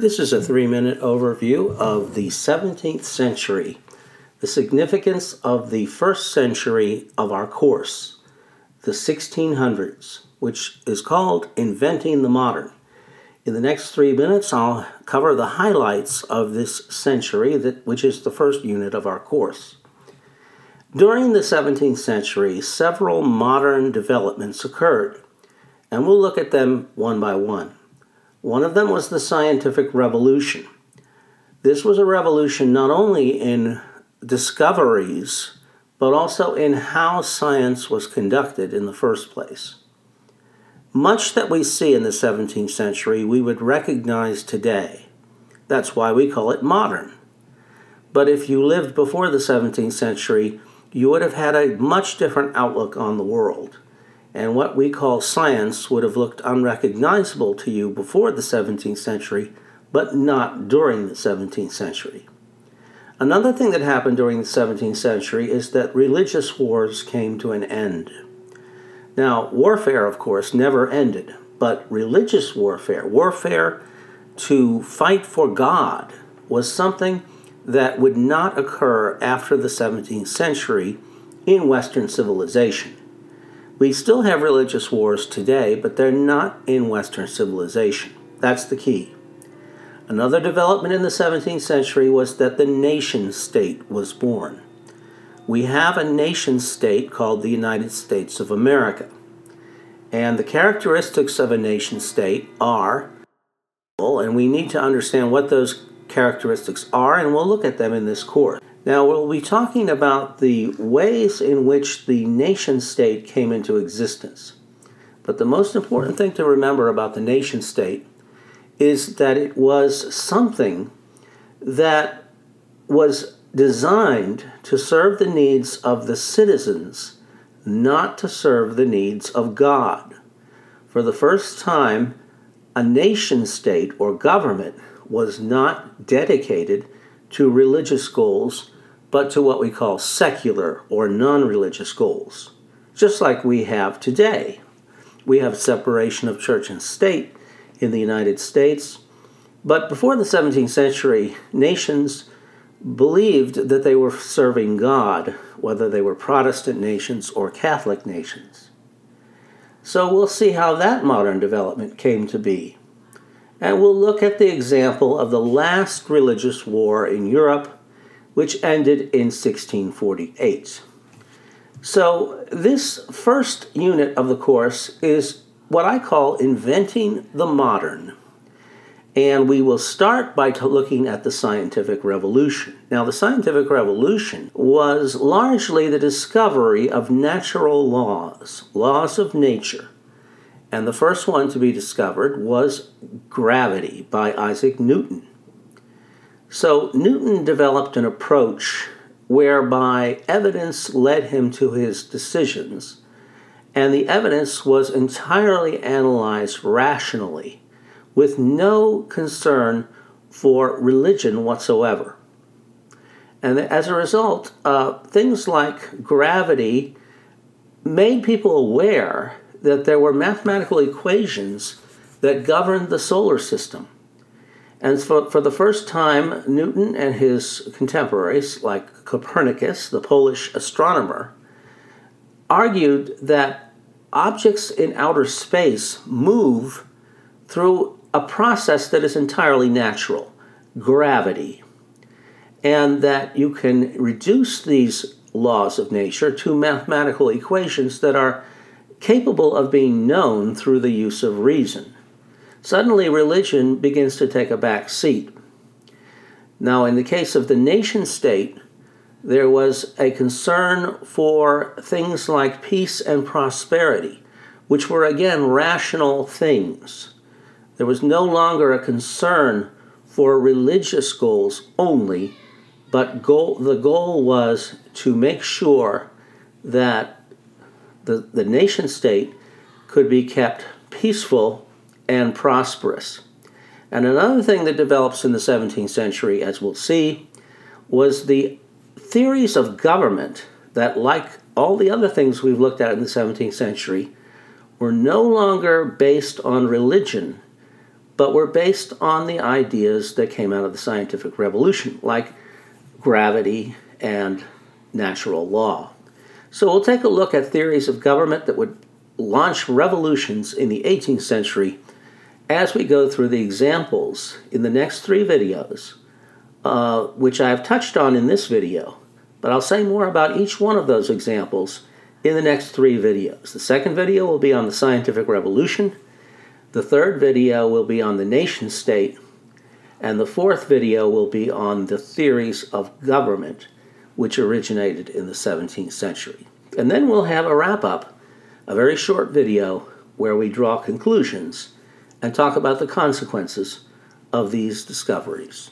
This is a three minute overview of the 17th century, the significance of the first century of our course, the 1600s, which is called Inventing the Modern. In the next three minutes, I'll cover the highlights of this century, that, which is the first unit of our course. During the 17th century, several modern developments occurred, and we'll look at them one by one. One of them was the scientific revolution. This was a revolution not only in discoveries, but also in how science was conducted in the first place. Much that we see in the 17th century we would recognize today. That's why we call it modern. But if you lived before the 17th century, you would have had a much different outlook on the world and what we call science would have looked unrecognizable to you before the 17th century, but not during the 17th century. Another thing that happened during the 17th century is that religious wars came to an end. Now, warfare, of course, never ended, but religious warfare, warfare to fight for God, was something that would not occur after the 17th century in Western civilization. We still have religious wars today, but they're not in Western civilization. That's the key. Another development in the 17th century was that the nation state was born. We have a nation state called the United States of America. And the characteristics of a nation state are, and we need to understand what those characteristics are, and we'll look at them in this course. Now, we'll be talking about the ways in which the nation state came into existence. But the most important thing to remember about the nation state is that it was something that was designed to serve the needs of the citizens, not to serve the needs of God. For the first time, a nation state or government was not dedicated to religious goals, but to what we call secular or non religious goals, just like we have today. We have separation of church and state in the United States, but before the 17th century, nations believed that they were serving God, whether they were Protestant nations or Catholic nations. So we'll see how that modern development came to be and we'll look at the example of the last religious war in Europe, which ended in 1648. So, this first unit of the course is what I call Inventing the Modern. And we will start by looking at the scientific revolution. Now, the scientific revolution was largely the discovery of natural laws, laws of nature. And the first one to be discovered was gravity by Isaac Newton. So Newton developed an approach whereby evidence led him to his decisions, and the evidence was entirely analyzed rationally, with no concern for religion whatsoever. And as a result, uh, things like gravity made people aware that there were mathematical equations that governed the solar system. And for, for the first time, Newton and his contemporaries, like Copernicus, the Polish astronomer, argued that objects in outer space move through a process that is entirely natural gravity. And that you can reduce these laws of nature to mathematical equations that are capable of being known through the use of reason. Suddenly, religion begins to take a back seat. Now, in the case of the nation state, there was a concern for things like peace and prosperity, which were again rational things. There was no longer a concern for religious goals only, but goal, the goal was to make sure that the, the nation state could be kept peaceful and prosperous. And another thing that develops in the 17th century, as we'll see, was the theories of government that, like all the other things we've looked at in the 17th century, were no longer based on religion, but were based on the ideas that came out of the scientific revolution, like gravity and natural law. So we'll take a look at theories of government that would launch revolutions in the 18th century as we go through the examples in the next three videos, uh, which I have touched on in this video, but I'll say more about each one of those examples in the next three videos. The second video will be on the scientific revolution, the third video will be on the nation state, and the fourth video will be on the theories of government which originated in the 17th century. And then we'll have a wrap up, a very short video where we draw conclusions and talk about the consequences of these discoveries.